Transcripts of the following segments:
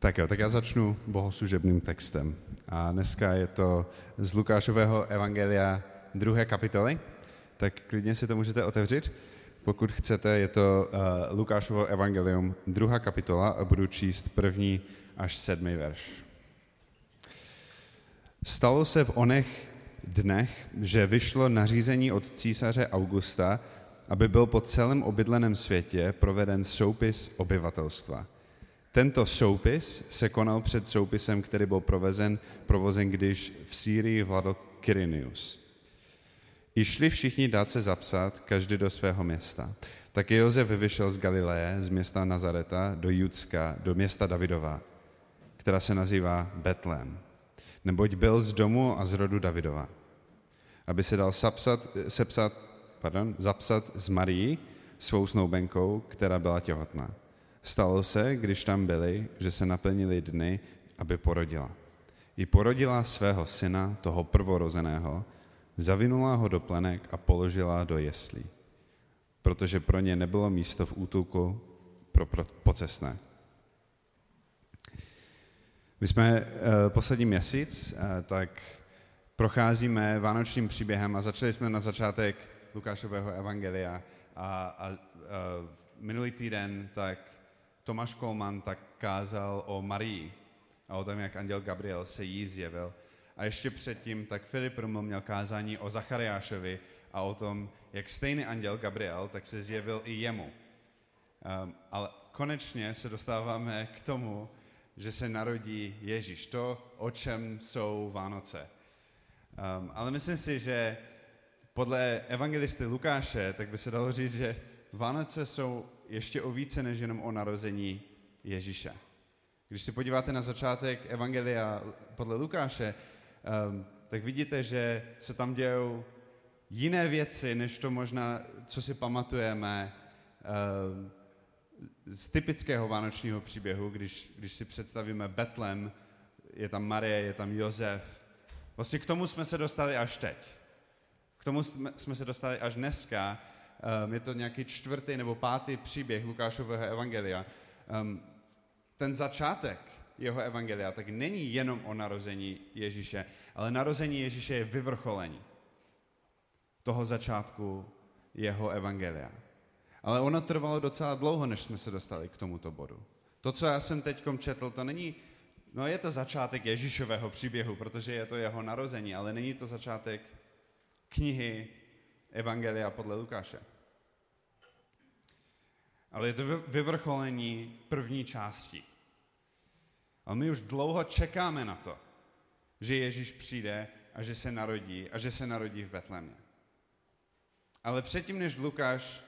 Tak jo, tak já začnu bohoslužebným textem. A dneska je to z Lukášového evangelia druhé kapitoly, tak klidně si to můžete otevřít. Pokud chcete, je to uh, Lukášovo evangelium druhá kapitola a budu číst první až sedmý verš. Stalo se v onech dnech, že vyšlo nařízení od císaře Augusta, aby byl po celém obydleném světě proveden soupis obyvatelstva – tento soupis se konal před soupisem, který byl provezen, provozen, když v Sýrii vládl Kyrinius. I šli všichni dát se zapsat, každý do svého města. Tak Josef vyšel z Galileje, z města Nazareta, do Judska, do města Davidova, která se nazývá Betlém. Neboť byl z domu a z rodu Davidova. Aby se dal sapsat, sepsat, pardon, zapsat s Marií, svou snoubenkou, která byla těhotná. Stalo se, když tam byli, že se naplnili dny, aby porodila. I porodila svého syna, toho prvorozeného, zavinula ho do plenek a položila do jeslí, protože pro ně nebylo místo v útulku pro pocesné. My jsme uh, poslední měsíc, uh, tak procházíme vánočním příběhem a začali jsme na začátek Lukášového evangelia a, a, a minulý týden tak Tomáš Kolman tak kázal o Marii a o tom, jak anděl Gabriel se jí zjevil. A ještě předtím tak Filip Ruml měl kázání o Zachariášovi a o tom, jak stejný anděl Gabriel tak se zjevil i jemu. Um, ale konečně se dostáváme k tomu, že se narodí Ježíš, to, o čem jsou Vánoce. Um, ale myslím si, že podle evangelisty Lukáše, tak by se dalo říct, že Vánoce jsou ještě o více než jenom o narození Ježíše. Když se podíváte na začátek Evangelia podle Lukáše, um, tak vidíte, že se tam dějou jiné věci, než to možná, co si pamatujeme um, z typického vánočního příběhu, když, když si představíme Betlem, je tam Marie, je tam Josef. Vlastně k tomu jsme se dostali až teď. K tomu jsme se dostali až dneska, um, je to nějaký čtvrtý nebo pátý příběh Lukášového evangelia. Um, ten začátek jeho evangelia tak není jenom o narození Ježíše, ale narození Ježíše je vyvrcholení toho začátku jeho evangelia. Ale ono trvalo docela dlouho, než jsme se dostali k tomuto bodu. To, co já jsem teď četl, to není, no je to začátek Ježíšového příběhu, protože je to jeho narození, ale není to začátek knihy Evangelia podle Lukáše. Ale je to vyvrcholení první části. A my už dlouho čekáme na to, že Ježíš přijde a že se narodí a že se narodí v Betlemě. Ale předtím, než Lukáš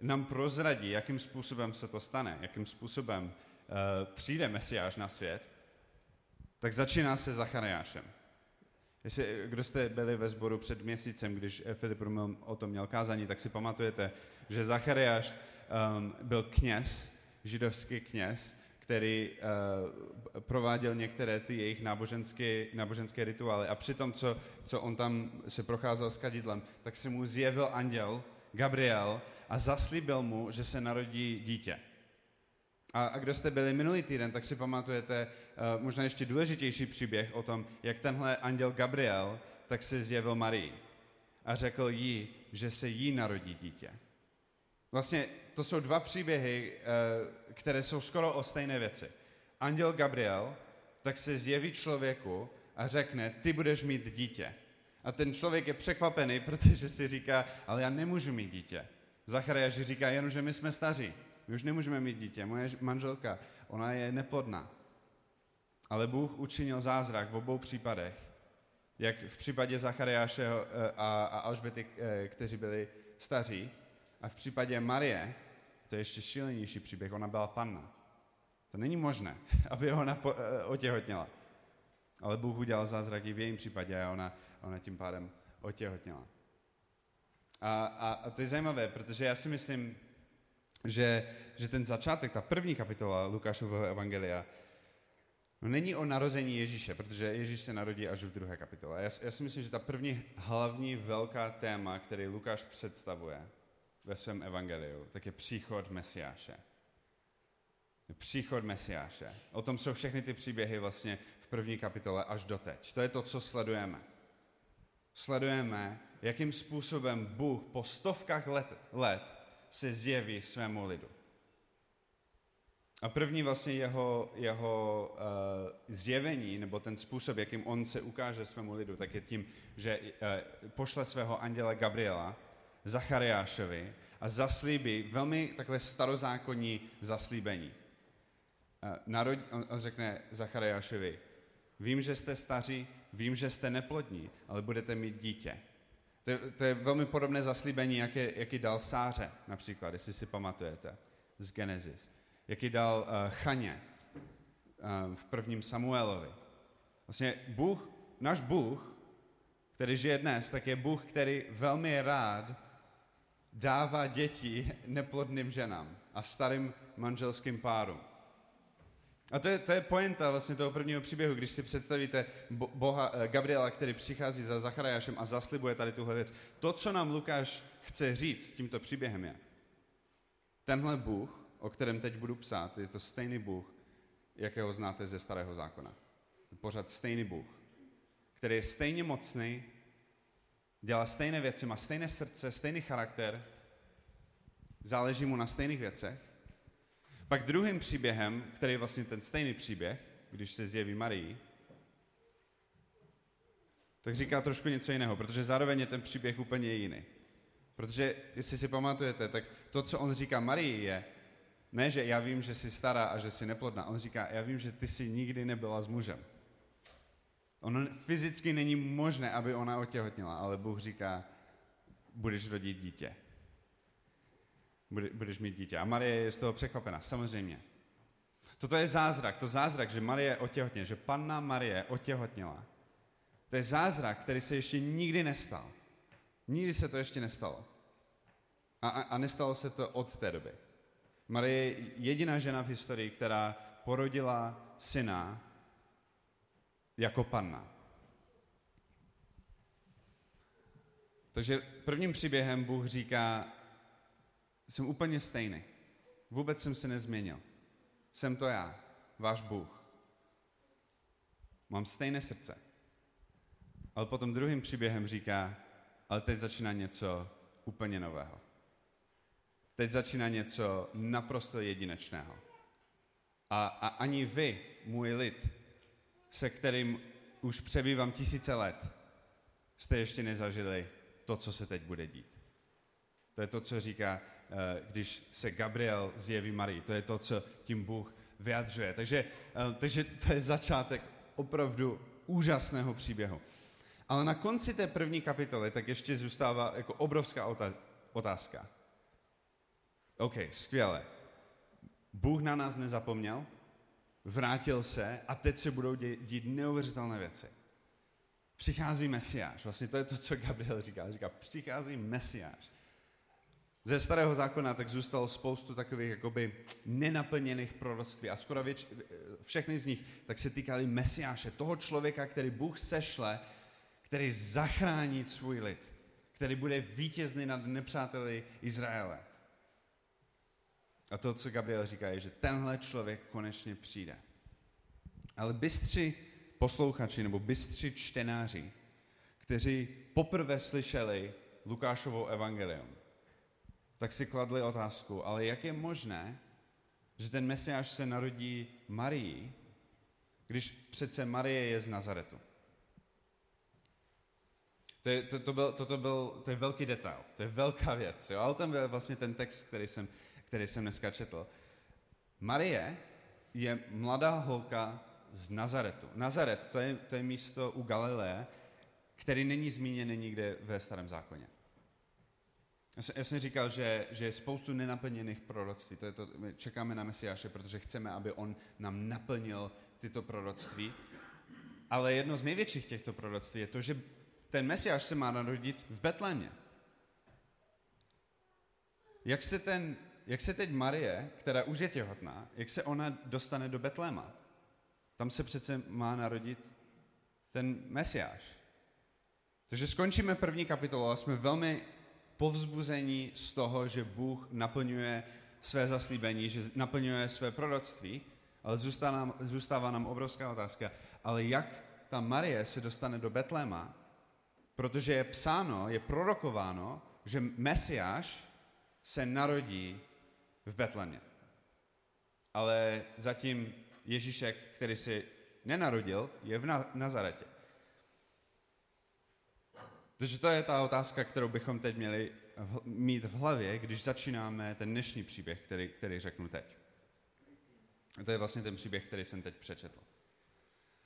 nám prozradí, jakým způsobem se to stane, jakým způsobem uh, přijde Mesiáš na svět, tak začíná se Zachariášem. Jestli, kdo jste byli ve sboru před měsícem, když Filip Rumel o tom měl kázání, tak si pamatujete, že Zachariáš um, byl kněz, židovský kněz, který uh, prováděl některé ty jejich náboženské, náboženské rituály. A při tom, co, co on tam se procházel s kadidlem, tak se mu zjevil anděl, Gabriel, a zaslíbil mu, že se narodí dítě. A, a kdo jste byli minulý týden, tak si pamatujete uh, možná ještě důležitější příběh o tom, jak tenhle anděl Gabriel tak se zjevil Marii a řekl jí, že se jí narodí dítě. Vlastně to jsou dva příběhy, uh, které jsou skoro o stejné věci. Anděl Gabriel tak se zjeví člověku a řekne, ty budeš mít dítě. A ten člověk je překvapený, protože si říká, ale já nemůžu mít dítě. Zachariáš říká, jenomže my jsme staří. My už nemůžeme mít dítě. Moje manželka, ona je neplodná. Ale Bůh učinil zázrak v obou případech. Jak v případě Zachariáše eh, a, Alžbety, eh, kteří byli staří, a v případě Marie, to je ještě šílenější příběh, ona byla panna. To není možné, aby ona eh, otěhotněla. Ale Bůh udělal zázrak i v jejím případě a ona, ona tím pádem otěhotněla. A, a, a to je zajímavé, protože já si myslím, že, že ten začátek, ta první kapitola Lukášového evangelia, no není o narození Ježíše, protože Ježíš se narodí až v druhé kapitole. Já, já si myslím, že ta první hlavní velká téma, který Lukáš představuje ve svém evangeliu, tak je příchod Mesiáše. Příchod Mesiáše. O tom jsou všechny ty příběhy vlastně v první kapitole až doteď. To je to, co sledujeme. Sledujeme, jakým způsobem Bůh po stovkách let, let se zjeví svému lidu. A první vlastně jeho, jeho uh, zjevení, nebo ten způsob, jakým on se ukáže svému lidu, tak je tím, že uh, pošle svého anděla Gabriela Zachariášovi a zaslíbí velmi takové starozákonní zaslíbení. Uh, narod, on, on řekne Zachariášovi, vím, že jste staří, vím, že jste neplodní, ale budete mít dítě. To je, to je velmi podobné zaslíbení, jaké, jaký dal Sáře, například, jestli si pamatujete, z Genesis jaký dal uh, Chaně uh, v prvním Samuelovi. Vlastně Bůh, náš Bůh, který žije dnes, tak je Bůh, který velmi rád dává děti neplodným ženám a starým manželským párům. A to je, to je pointa vlastně toho prvního příběhu, když si představíte Boha, eh, Gabriela, který přichází za Zachariášem a zaslibuje tady tuhle věc. To, co nám Lukáš chce říct tímto příběhem je, tenhle Bůh o kterém teď budu psát, je to stejný Bůh, jakého znáte ze Starého zákona. Pořád stejný Bůh, který je stejně mocný, dělá stejné věci, má stejné srdce, stejný charakter, záleží mu na stejných věcech. Pak druhým příběhem, který je vlastně ten stejný příběh, když se zjeví Marii, tak říká trošku něco jiného, protože zároveň je ten příběh úplně jiný. Protože, jestli si pamatujete, tak to, co on říká Marii, je, ne, že já vím, že jsi stará a že jsi neplodná. On říká, já vím, že ty jsi nikdy nebyla s mužem. Ono fyzicky není možné, aby ona otěhotněla, ale Bůh říká, budeš rodit dítě. Budeš mít dítě. A Marie je z toho překvapena, samozřejmě. Toto je zázrak, to zázrak, že Marie otěhotně, že panna Marie otěhotněla. To je zázrak, který se ještě nikdy nestal. Nikdy se to ještě nestalo. A, a, a nestalo se to od té doby. Marie je jediná žena v historii, která porodila syna jako panna. Takže prvním příběhem Bůh říká, jsem úplně stejný. Vůbec jsem se nezměnil. Jsem to já, váš Bůh. Mám stejné srdce. Ale potom druhým příběhem říká, ale teď začíná něco úplně nového. Teď začíná něco naprosto jedinečného. A, a ani vy, můj lid, se kterým už přebývám tisíce let, jste ještě nezažili to, co se teď bude dít. To je to, co říká, když se Gabriel zjeví Marii. To je to, co tím Bůh vyjadřuje. Takže, eh, takže to je začátek opravdu úžasného příběhu. Ale na konci té první kapitoly tak ještě zůstává jako obrovská otázka. OK, skvěle. Bůh na nás nezapomněl, vrátil se a teď se budou dít neuvěřitelné věci. Přichází Mesiáš. Vlastně to je to, co Gabriel říká. Říká, přichází Mesiáš. Ze starého zákona tak zůstalo spoustu takových jakoby nenaplněných proroctví a skoro věč, všechny z nich tak se týkali Mesiáše, toho člověka, který Bůh sešle, který zachrání svůj lid, který bude vítězný nad nepřáteli Izraele. A to, co Gabriel říká, je, že tenhle člověk konečně přijde. Ale bystři poslouchači nebo bystři čtenáři, kteří poprvé slyšeli Lukášovou evangelium, tak si kladli otázku, ale jak je možné, že ten mesiáš se narodí Marii, když přece Marie je z Nazaretu? To je, to, to, byl, to, to, byl, to je velký detail, to je velká věc. Jo? Ale ten byl vlastně ten text, který jsem který jsem dneska četl. Marie je mladá holka z Nazaretu. Nazaret, to je, to je místo u Galileje, který není zmíněný nikde ve starém zákoně. Já jsem, já jsem říkal, že, že je spoustu nenaplněných proroctví. To je to, my čekáme na Mesiáše, protože chceme, aby on nám naplnil tyto proroctví. Ale jedno z největších těchto proroctví je to, že ten Mesiáš se má narodit v Betlémě. Jak se ten jak se teď Marie, která už je těhotná, jak se ona dostane do Betléma? Tam se přece má narodit ten Mesiáš. Takže skončíme první kapitolu a jsme velmi povzbuzení z toho, že Bůh naplňuje své zaslíbení, že naplňuje své proroctví, ale zůstává nám, zůstává nám obrovská otázka, ale jak ta Marie se dostane do Betléma, protože je psáno, je prorokováno, že Mesiáš se narodí v Betlémě. Ale zatím Ježíšek, který se nenarodil, je v Nazaretě. Takže to je ta otázka, kterou bychom teď měli mít v hlavě, když začínáme ten dnešní příběh, který, který řeknu teď. A to je vlastně ten příběh, který jsem teď přečetl.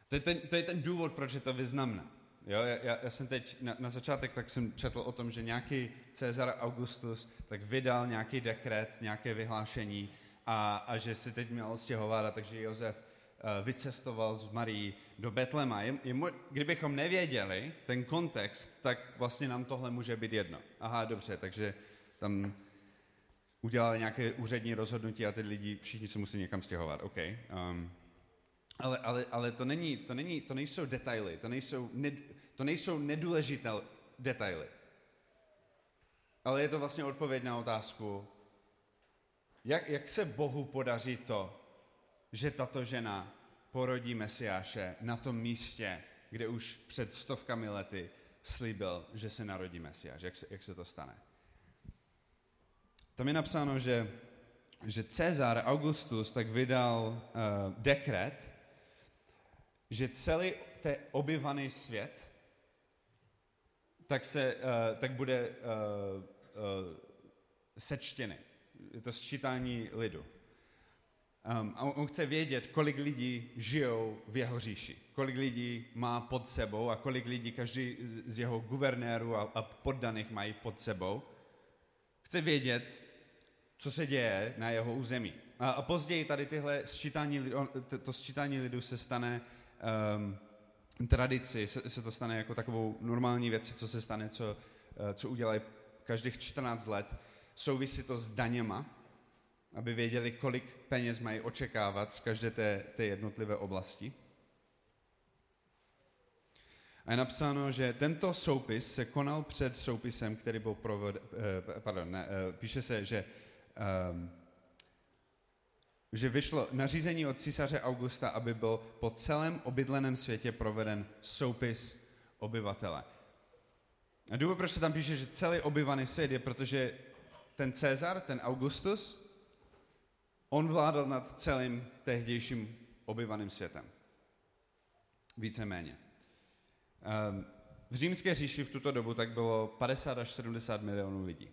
To je ten, to je ten důvod, proč je to významné. Jo, já, já jsem teď na, na začátek tak jsem četl o tom, že nějaký Cezar Augustus tak vydal nějaký dekret, nějaké vyhlášení a, a že se teď měl odstěhovat, takže Josef vycestoval z Marí do Betlema. Je, je, kdybychom nevěděli ten kontext, tak vlastně nám tohle může být jedno. Aha, dobře, takže tam udělali nějaké úřední rozhodnutí a ty lidi všichni se musí někam stěhovat. OK. Um, ale, ale, ale to, není, to, není, to nejsou detaily, to nejsou, ne, to nejsou nedůležité detaily. Ale je to vlastně odpověď na otázku, jak, jak se Bohu podaří to, že tato žena porodí Mesiáše na tom místě, kde už před stovkami lety slíbil, že se narodí Mesiáš. Jak se, jak se to stane? Tam je napsáno, že, že Cezar Augustus tak vydal uh, dekret, že celý ten obyvaný svět tak, se, uh, tak bude uh, uh, sečtěný. Je to sčítání lidu. Um, a on chce vědět, kolik lidí žijou v jeho říši, kolik lidí má pod sebou a kolik lidí každý z jeho guvernérů a, a poddaných mají pod sebou. Chce vědět, co se děje na jeho území. A, a později tady tyhle sčítání, to, sčítání lidů se stane um, tradici, se, se to stane jako takovou normální věc, co se stane, co, uh, co udělají každých 14 let. Souvisí to s daněma, aby věděli, kolik peněz mají očekávat z každé té, té jednotlivé oblasti. A je napsáno, že tento soupis se konal před soupisem, který byl provod, eh, pardon, ne, eh, píše se, že, um, že vyšlo nařízení od císaře Augusta, aby byl po celém obydleném světě proveden soupis obyvatele. A důvod, proč se tam píše, že celý obyvaný svět je, protože ten Cezar, ten Augustus, On vládl nad celým tehdejším obyvaným světem. Víceméně. Ehm, v římské říši v tuto dobu tak bylo 50 až 70 milionů lidí,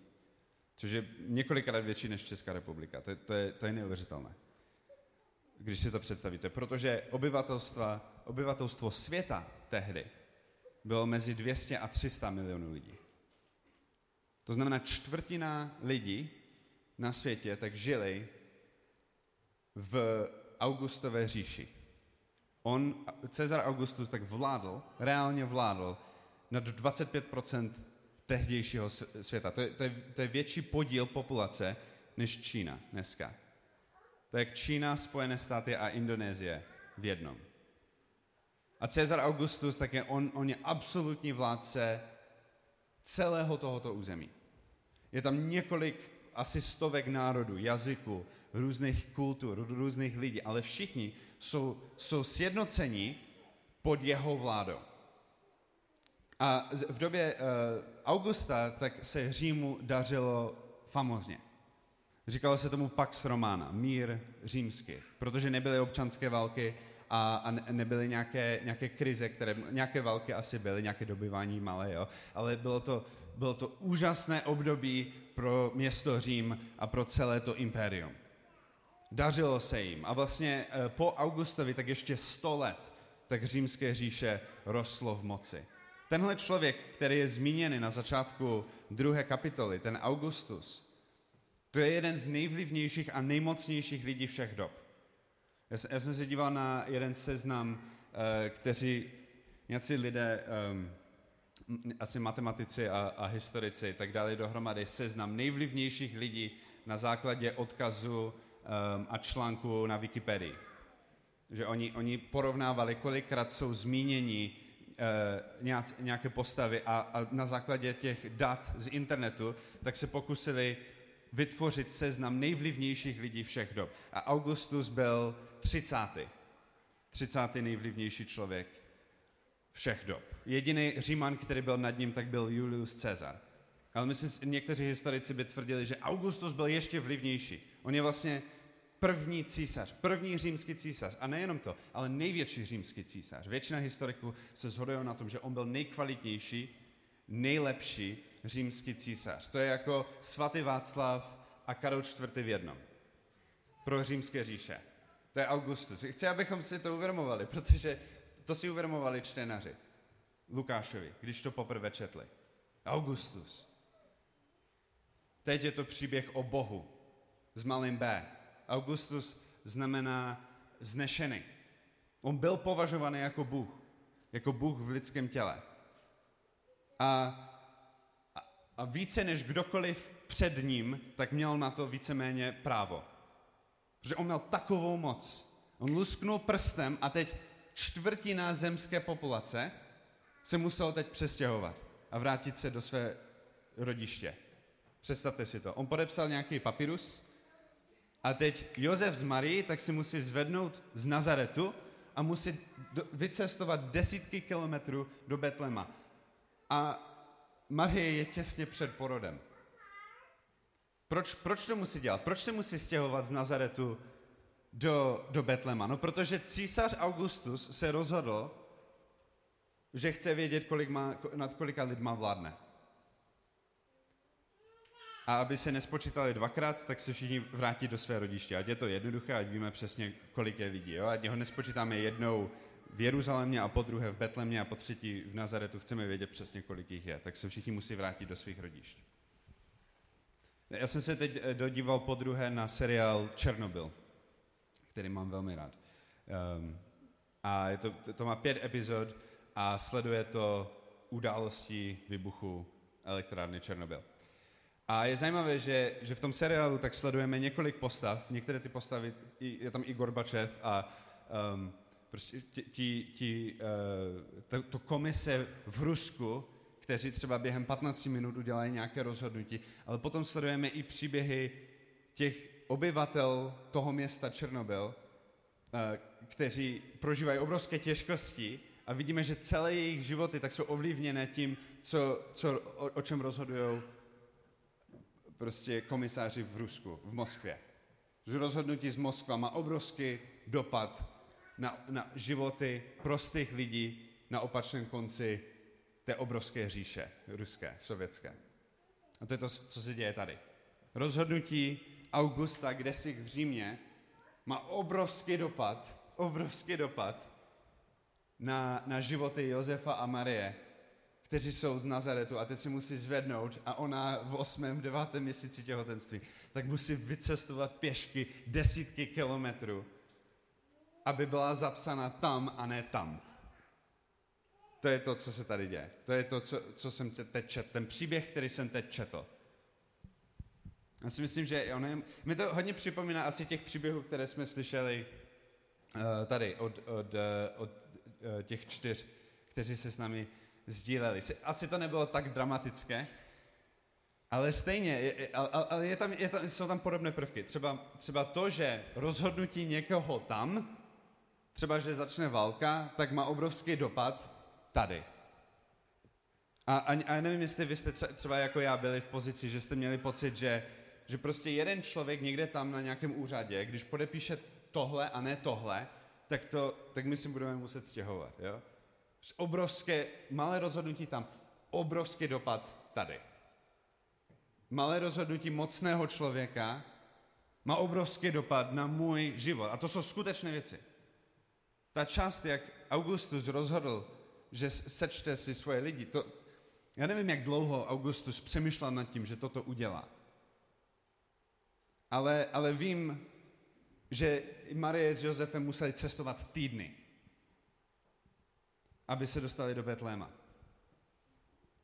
což je několikrát větší než Česká republika. To je, to je, to je neuvěřitelné, když si to představíte. Protože obyvatelstva, obyvatelstvo světa tehdy bylo mezi 200 a 300 milionů lidí. To znamená, čtvrtina lidí na světě tak žili v Augustové říši. On, Cezar Augustus, tak vládl, reálně vládl nad 25% tehdejšího světa. To je, to, je, to je větší podíl populace než Čína dneska. To je jak Čína, Spojené státy a Indonésie v jednom. A Cezar Augustus, tak je, on, on je absolutní vládce celého tohoto území. Je tam několik, asi stovek národů, jazyků, různých kultur, různých lidí, ale všichni jsou, jsou sjednoceni pod jeho vládou. A v době uh, Augusta tak se Římu dařilo famozně. Říkalo se tomu Pax Romana, mír římský, protože nebyly občanské války a, a nebyly nějaké, nějaké krize, které, nějaké války asi byly, nějaké dobyvání malé, jo, ale bylo to, bylo to úžasné období pro město Řím a pro celé to impérium. Dařilo se jim. A vlastně eh, po Augustovi tak ještě 100 let tak římské říše rostlo v moci. Tenhle člověk, který je zmíněný na začátku druhé kapitoly, ten Augustus, to je jeden z nejvlivnějších a nejmocnějších lidí všech dob. Já, já jsem se díval na jeden seznam, eh, kteří nějací lidé, um, asi matematici a, a historici, tak dali dohromady seznam nejvlivnějších lidí na základě odkazu a článku na Wikipedii. Že oni, oni porovnávali, kolikrát jsou zmíněni uh, nějaké postavy a, a na základě těch dat z internetu, tak se pokusili vytvořit seznam nejvlivnějších lidí všech dob. A Augustus byl 30. 30. nejvlivnější člověk všech dob. Jediný Říman, který byl nad ním, tak byl Julius Caesar. Ale myslím, někteří historici by tvrdili, že Augustus byl ještě vlivnější. On je vlastně první císař, první římský císař. A nejenom to, ale největší římský císař. Většina historiků se shoduje na tom, že on byl nejkvalitnější, nejlepší římský císař. To je jako svatý Václav a Karol IV. v jednom. Pro římské říše. To je Augustus. Chci, abychom si to uvědomovali, protože to si uvědomovali čtenaři Lukášovi, když to poprvé četli. Augustus. Teď je to příběh o Bohu s malým B. Augustus znamená znešený. On byl považovaný jako Bůh, jako Bůh v lidském těle. A, a, více než kdokoliv před ním, tak měl na to víceméně právo. Protože on měl takovou moc. On lusknul prstem a teď čtvrtina zemské populace se musel teď přestěhovat a vrátit se do své rodiště. Představte si to. On podepsal nějaký papirus a teď Josef z Marii tak si musí zvednout z Nazaretu a musí do, vycestovat desítky kilometrů do Betlema. A Marie je těsně před porodem. Proč, proč to musí dělat? Proč se musí stěhovat z Nazaretu do, do Betlema? No, protože císař Augustus se rozhodl, že chce vědět, kolik má, nad kolika lidma vládne. A aby se nespočítali dvakrát, tak se všichni vrátí do své rodiště. Ať je to jednoduché, ať víme přesně, kolik je lidí. Jo? Ať ho nespočítáme jednou v Jeruzalémě a po druhé v Betlemě a po třetí v Nazaretu. Chceme vědět přesně, kolik jich je. Tak se všichni musí vrátit do svých rodišť. Já jsem se teď eh, dodíval po druhé na seriál Černobyl, který mám velmi rád. Um, a je to, to má pět epizod a sleduje to události vybuchu elektrárny Černobyl. A je zajímavé, že, že v tom seriálu tak sledujeme několik postav, některé ty postavy, je tam i Gorbačev a um, prostě ti, ti, uh, to, to komise v Rusku, kteří třeba během 15 minut udělají nějaké rozhodnutí, ale potom sledujeme i příběhy těch obyvatel toho města Černobyl, uh, kteří prožívají obrovské těžkosti a vidíme, že celé jejich životy tak jsou ovlivněné tím, co, co, o, o čem rozhodují prostě komisáři v Rusku, v Moskvě. Že rozhodnutí z Moskva má obrovský dopad na, na životy prostých lidí na opačném konci té obrovské říše ruské, sovětské. A to je to, co se děje tady. Rozhodnutí Augusta, kde si v Římě, má obrovský dopad, obrovský dopad na, na životy Josefa a Marie, kteří jsou z Nazaretu a teď si musí zvednout a ona v 8. 9. měsíci těhotenství, tak musí vycestovat pěšky desítky kilometrů, aby byla zapsána tam a ne tam. To je to, co se tady děje. To je to, co, co jsem teď četl. Ten příběh, který jsem teď četl. Já si myslím, že on je, mi to hodně připomíná asi těch příběhů, které jsme slyšeli uh, tady od, od, uh, od uh, těch čtyř, kteří se s námi sdíleli. Asi to nebylo tak dramatické, ale stejně, ale je tam, je tam, jsou tam podobné prvky. Třeba, třeba to, že rozhodnutí někoho tam, třeba, že začne válka, tak má obrovský dopad tady. A, a, a nevím, jestli vy jste třeba jako já byli v pozici, že jste měli pocit, že, že prostě jeden člověk někde tam na nějakém úřadě, když podepíše tohle a ne tohle, tak, to, tak my si budeme muset stěhovat. Jo? Obrovské, malé rozhodnutí tam, obrovský dopad tady. Malé rozhodnutí mocného člověka má obrovský dopad na můj život. A to jsou skutečné věci. Ta část, jak Augustus rozhodl, že sečte si svoje lidi, to, já nevím, jak dlouho Augustus přemýšlel nad tím, že toto udělá. Ale, ale vím, že Marie s Josefem museli cestovat týdny aby se dostali do Betléma.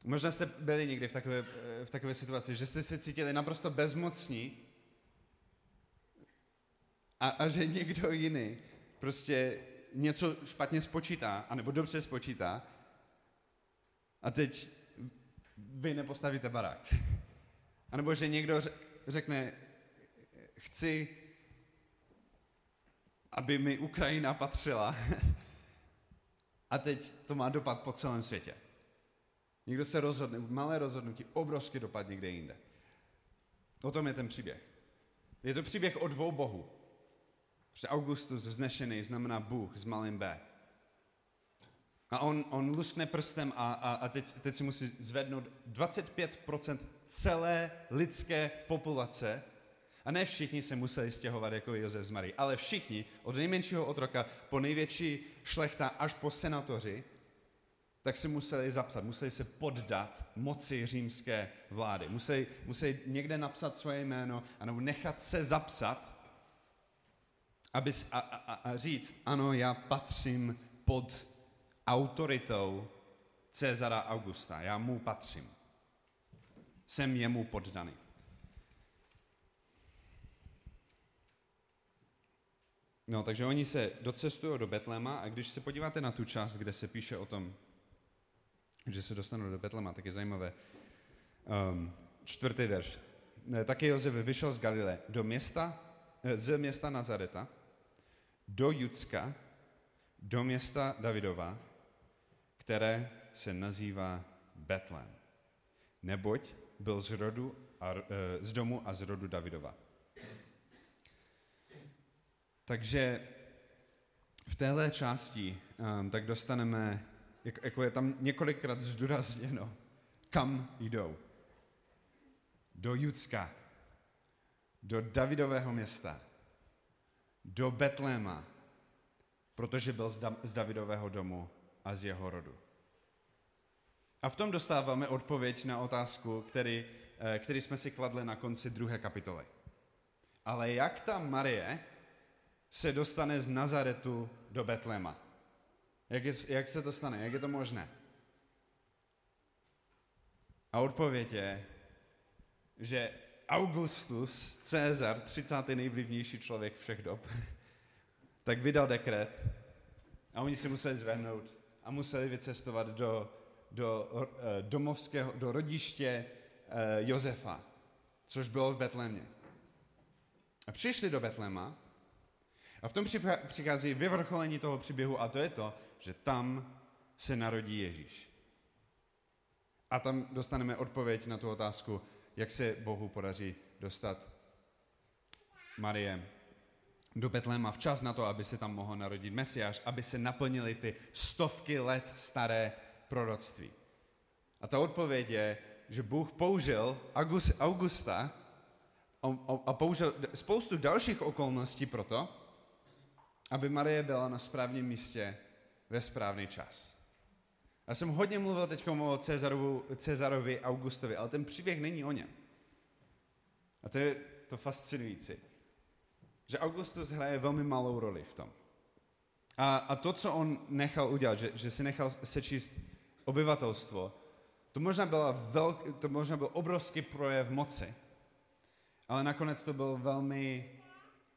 Možná jste byli někdy v takové, v takové situaci, že jste se cítili naprosto bezmocní a, a že někdo jiný prostě něco špatně spočítá, anebo dobře spočítá a teď vy nepostavíte barák. A nebo že někdo řekne, chci, aby mi Ukrajina patřila. A teď to má dopad po celém světě. Někdo se rozhodne, malé rozhodnutí, obrovský dopad někde jinde. O tom je ten příběh. Je to příběh o dvou bohu. Protože Augustus vznešený znamená Bůh s malým B. A on, on luskne prstem a, a, a teď, teď si musí zvednout 25% celé lidské populace. A ne všichni se museli stěhovat jako Josef z Marie, ale všichni, od nejmenšího otroka po největší šlechta až po senatoři, tak se museli zapsat, museli se poddat moci římské vlády. Museli, museli někde napsat svoje jméno, anebo nechat se zapsat aby, a, a, a říct, ano, já patřím pod autoritou Cezara Augusta, já mu patřím. Jsem jemu poddaný. No, takže oni se docestují do Betlema a když se podíváte na tu část, kde se píše o tom, že se dostanou do Betlema, tak je zajímavé. Um, čtvrtý verš. Také Josef vyšel z Galile do města, eh, z města Nazareta, do Judska, do města Davidova, které se nazývá Betlem. Neboť byl z, rodu a, e, z domu a z rodu Davidova. Takže v téhle části um, tak dostaneme, jak, jako je tam několikrát zdůrazněno, kam jdou. Do Judska, do Davidového města, do Betléma, protože byl z, da- z Davidového domu a z jeho rodu. A v tom dostáváme odpověď na otázku, který, eh, který jsme si kladli na konci druhé kapitoly. Ale jak ta Marie se dostane z Nazaretu do Betléma? Jak, je, jak se to stane? Jak je to možné? A odpověď je, že Augustus Cezar, 30. nejvlivnější člověk všech dob, tak vydal dekret a oni si museli zvednout a museli vycestovat do, do eh, domovského, do rodiště eh, Josefa, což bylo v Betlémě. A přišli do Betlema a v tom přichází vyvrcholení toho příběhu a to je to, že tam se narodí Ježíš. A tam dostaneme odpověď na tu otázku, jak se Bohu podaří dostat Marie do Betléma včas na to, aby se tam mohl narodit Mesiáš, aby se naplnily ty stovky let staré proroctví. A ta odpověď je, že Bůh použil Augusta a použil spoustu dalších okolností pro to, aby Marie byla na správném místě ve správný čas. Já jsem hodně mluvil teď o Cezarovu, Cezarovi Augustovi, ale ten příběh není o něm. A to je to fascinující. Že Augustus hraje velmi malou roli v tom. A, a to, co on nechal udělat, že, že si nechal sečíst obyvatelstvo, to možná, byla velk, to možná byl obrovský projev moci, ale nakonec to byl velmi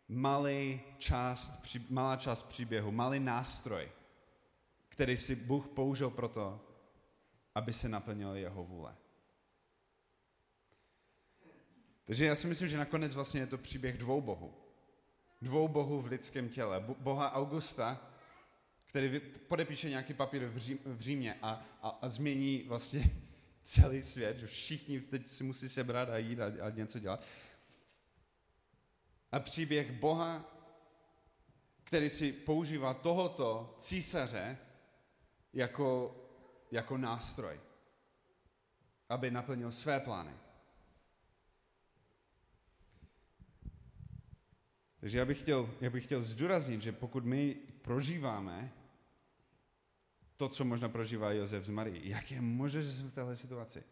malý část, malá část příběhu, malý nástroj, který si Bůh použil proto, aby se naplnil jeho vůle. Takže já si myslím, že nakonec vlastně je to příběh dvou bohů. Dvou bohů v lidském těle. Boha Augusta, který podepíše nějaký papír v, v Římě a, a, a změní vlastně celý svět, že všichni teď si musí sebrat a jít a, a něco dělat. A příběh Boha, který si používá tohoto císaře jako, jako nástroj, aby naplnil své plány. Takže já bych, chtěl, já bych chtěl zdůraznit, že pokud my prožíváme to, co možná prožívá Josef z Marii, jak je možné, že jsme v téhle situaci?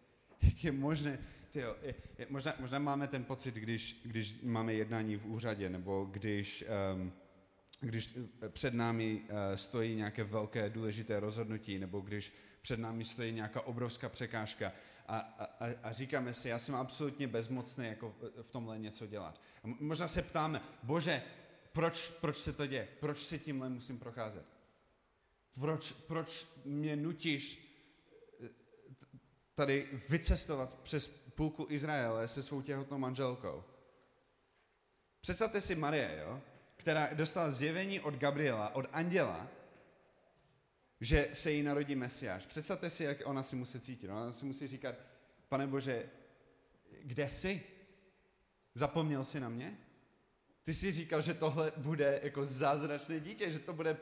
Jak je možné, tyjo, je, je, možná, možná máme ten pocit, když, když máme jednání v úřadě, nebo když, um, když před námi uh, stojí nějaké velké důležité rozhodnutí, nebo když před námi stojí nějaká obrovská překážka a, a, a říkáme si, já jsem absolutně bezmocný jako v tomhle něco dělat. A možná se ptáme, bože, proč, proč se to děje? Proč si tímhle musím procházet? Proč, proč mě nutíš eh, tady vycestovat přes půlku Izraele se svou těhotnou manželkou. Představte si Marie, jo? která dostala zjevení od Gabriela, od anděla, že se jí narodí Mesiáš. Představte si, jak ona si musí cítit. Ona si musí říkat, pane Bože, kde jsi? Zapomněl jsi na mě? Ty jsi říkal, že tohle bude jako zázračné dítě, že to bude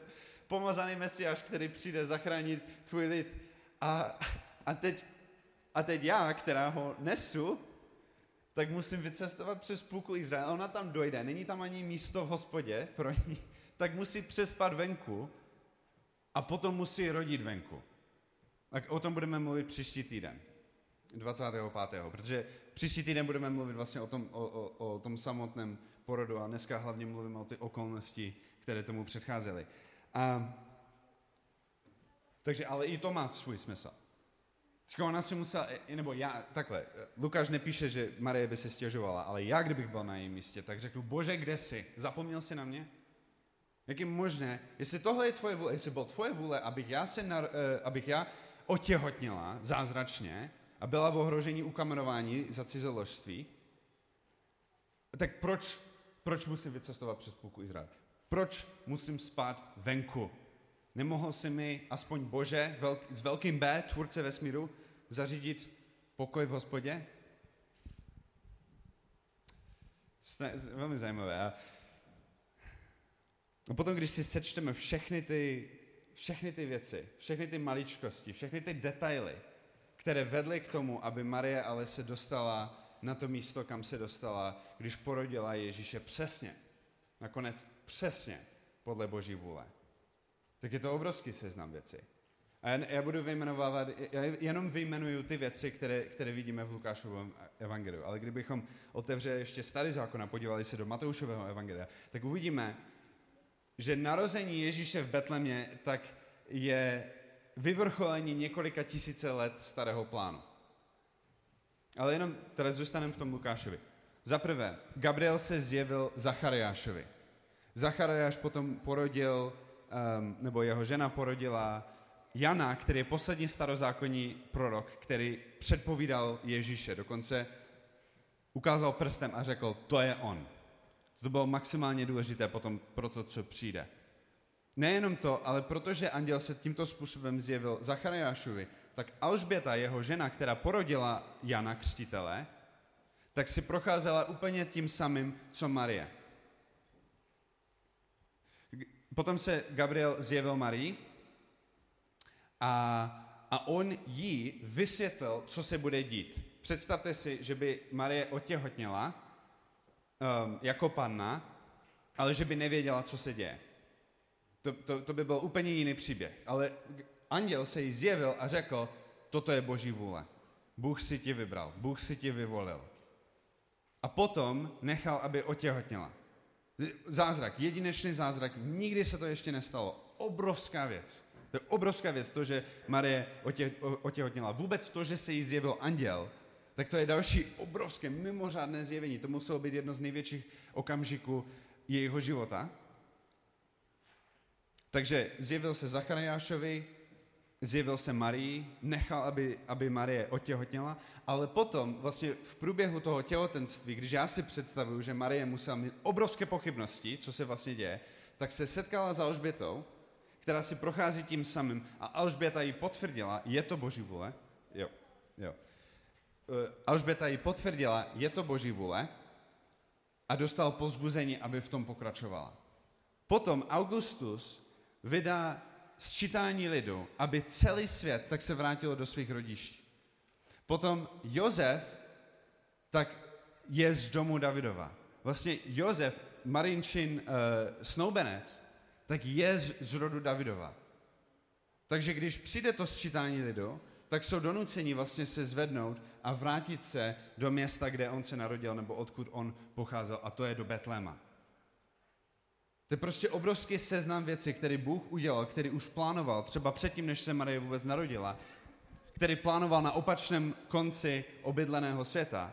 pomazaný Mesiáš, který přijde zachránit tvůj lid. A, a, teď, a teď já, která ho nesu, tak musím vycestovat přes půlku Izraela. Ona tam dojde, není tam ani místo v hospodě pro ní, tak musí přespat venku a potom musí rodit venku. Tak o tom budeme mluvit příští týden, 25. Protože příští týden budeme mluvit vlastně o tom, o, o, o tom samotném porodu a dneska hlavně mluvíme o ty okolnosti, které tomu předcházely. A, takže ale i to má svůj smysl. Ona si musela, nebo já, takhle, Lukáš nepíše, že Marie by si stěžovala, ale já, kdybych byl na jejím místě, tak řeknu, bože, kde jsi? Zapomněl jsi na mě? Jak je možné, jestli tohle je tvoje vůle, jestli byl tvoje vůle, abych já, se nar, uh, abych já otěhotněla zázračně a byla v ohrožení ukamenování za cizoložství, tak proč, proč musím vycestovat přes půlku Izrael? Proč musím spát venku? Nemohl si mi aspoň Bože velk, s velkým B, tvůrce vesmíru, zařídit pokoj v hospodě? Velmi zajímavé. A a potom, když si sečteme všechny ty, všechny ty věci, všechny ty maličkosti, všechny ty detaily, které vedly k tomu, aby Marie ale se dostala na to místo, kam se dostala, když porodila Ježíše přesně, nakonec přesně podle Boží vůle. Tak je to obrovský seznam věcí. A já, budu vyjmenovávat, já jenom vyjmenuju ty věci, které, které vidíme v Lukášovém evangeliu. Ale kdybychom otevřeli ještě starý zákon a podívali se do Matoušového evangelia, tak uvidíme, že narození Ježíše v Betlemě tak je vyvrcholení několika tisíce let starého plánu. Ale jenom teda zůstaneme v tom Lukášovi. Za prvé, Gabriel se zjevil Zachariášovi. Zachariáš potom porodil, um, nebo jeho žena porodila Jana, který je poslední starozákonní prorok, který předpovídal Ježíše. Dokonce ukázal prstem a řekl, to je on. To bylo maximálně důležité potom pro to, co přijde. Nejenom to, ale protože anděl se tímto způsobem zjevil Zachariášovi, tak Alžběta, jeho žena, která porodila Jana Křtitele, tak si procházela úplně tím samým, co Marie. Potom se Gabriel zjevil Marii a, a on jí vysvětlil, co se bude dít. Představte si, že by Marie otěhotněla um, jako panna, ale že by nevěděla, co se děje. To, to, to by byl úplně jiný příběh. Ale anděl se jí zjevil a řekl, toto je boží vůle. Bůh si ti vybral, Bůh si ti vyvolil. A potom nechal, aby otěhotněla. Zázrak, jedinečný zázrak, nikdy se to ještě nestalo. Obrovská věc. To je obrovská věc, to, že Marie otě, otěhotněla. Vůbec to, že se jí zjevil anděl, tak to je další obrovské, mimořádné zjevení. To muselo být jedno z největších okamžiků jejího života. Takže zjevil se Zachariášovi, zjevil se Marii, nechal, aby, aby Marie otěhotněla, ale potom vlastně v průběhu toho těhotenství, když já si představuju, že Marie musela mít obrovské pochybnosti, co se vlastně děje, tak se setkala s Alžbětou, která si prochází tím samým a Alžběta jí potvrdila, je to boží vůle, jo, jo. Eh, Alžběta jí potvrdila, je to boží vůle a dostal pozbuzení, aby v tom pokračovala. Potom Augustus vydá sčítání lidu, aby celý svět tak se vrátilo do svých rodišť. Potom Jozef tak je z domu Davidova. Vlastně Jozef, Marinčin uh, snoubenec, tak je z, z rodu Davidova. Takže když přijde to sčítání lidu, tak jsou donuceni vlastně se zvednout a vrátit se do města, kde on se narodil, nebo odkud on pocházel, a to je do Betléma. To je prostě obrovský seznam věcí, který Bůh udělal, který už plánoval, třeba předtím, než se Marie vůbec narodila, který plánoval na opačném konci obydleného světa,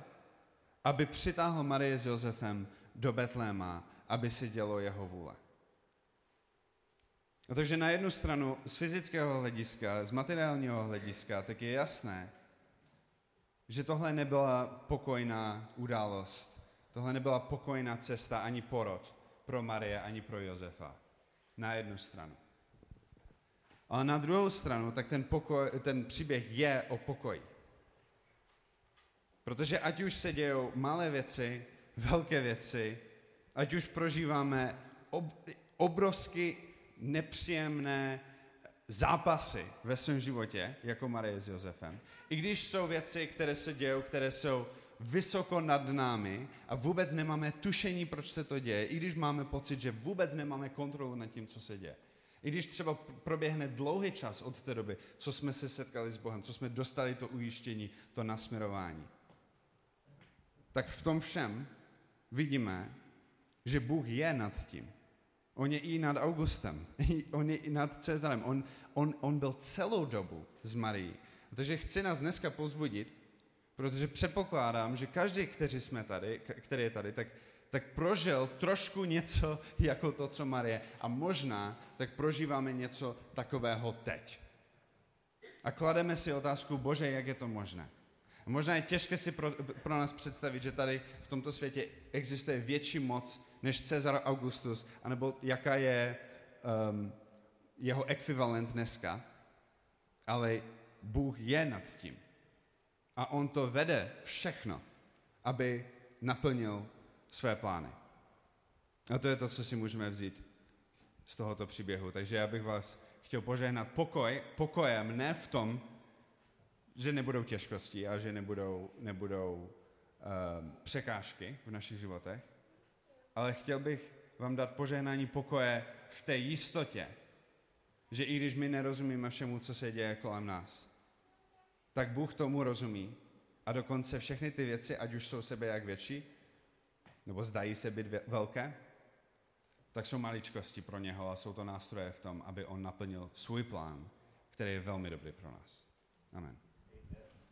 aby přitáhl Marie s Josefem do Betléma, aby si dělo jeho vůle. A takže na jednu stranu z fyzického hlediska, z materiálního hlediska, tak je jasné, že tohle nebyla pokojná událost, tohle nebyla pokojná cesta ani porod pro Marie, ani pro Josefa. Na jednu stranu. Ale na druhou stranu, tak ten, pokoj, ten příběh je o pokoji. Protože ať už se dějou malé věci, velké věci, ať už prožíváme ob, obrovsky nepříjemné zápasy ve svém životě, jako Marie s Josefem, i když jsou věci, které se dějou, které jsou vysoko nad námi a vůbec nemáme tušení, proč se to děje, i když máme pocit, že vůbec nemáme kontrolu nad tím, co se děje. I když třeba proběhne dlouhý čas od té doby, co jsme se setkali s Bohem, co jsme dostali to ujištění, to nasměrování, tak v tom všem vidíme, že Bůh je nad tím. On je i nad Augustem, on je i nad Cezarem, on, on, on byl celou dobu s Marií. Takže chci nás dneska pozbudit, protože předpokládám, že každý, který jsme tady, který je tady, tak, tak prožil trošku něco jako to, co Marie. A možná tak prožíváme něco takového teď. A klademe si otázku, bože, jak je to možné? A možná je těžké si pro, pro nás představit, že tady v tomto světě existuje větší moc než Cezar Augustus, anebo jaká je um, jeho ekvivalent dneska. Ale Bůh je nad tím. A on to vede všechno, aby naplnil své plány. A to je to, co si můžeme vzít z tohoto příběhu. Takže já bych vás chtěl požehnat pokoj, pokojem, ne v tom, že nebudou těžkosti a že nebudou, nebudou um, překážky v našich životech, ale chtěl bych vám dát požehnání pokoje v té jistotě, že i když my nerozumíme všemu, co se děje kolem nás, tak Bůh tomu rozumí a dokonce všechny ty věci, ať už jsou sebe jak větší, nebo zdají se být velké, tak jsou maličkosti pro něho a jsou to nástroje v tom, aby on naplnil svůj plán, který je velmi dobrý pro nás. Amen.